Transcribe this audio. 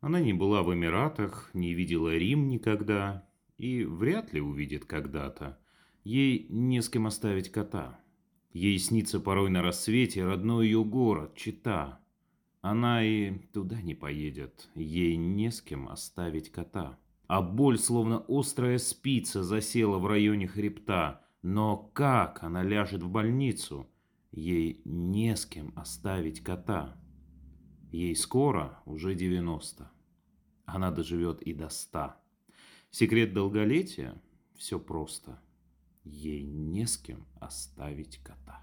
Она не была в Эмиратах, не видела Рим никогда и вряд ли увидит когда-то. Ей не с кем оставить кота. Ей снится порой на рассвете родной ее город, Чита. Она и туда не поедет, ей не с кем оставить кота. А боль, словно острая спица, засела в районе хребта. Но как она ляжет в больницу? Ей не с кем оставить кота. Ей скоро уже 90. Она доживет и до 100. Секрет долголетия – все просто. Ей не с кем оставить кота.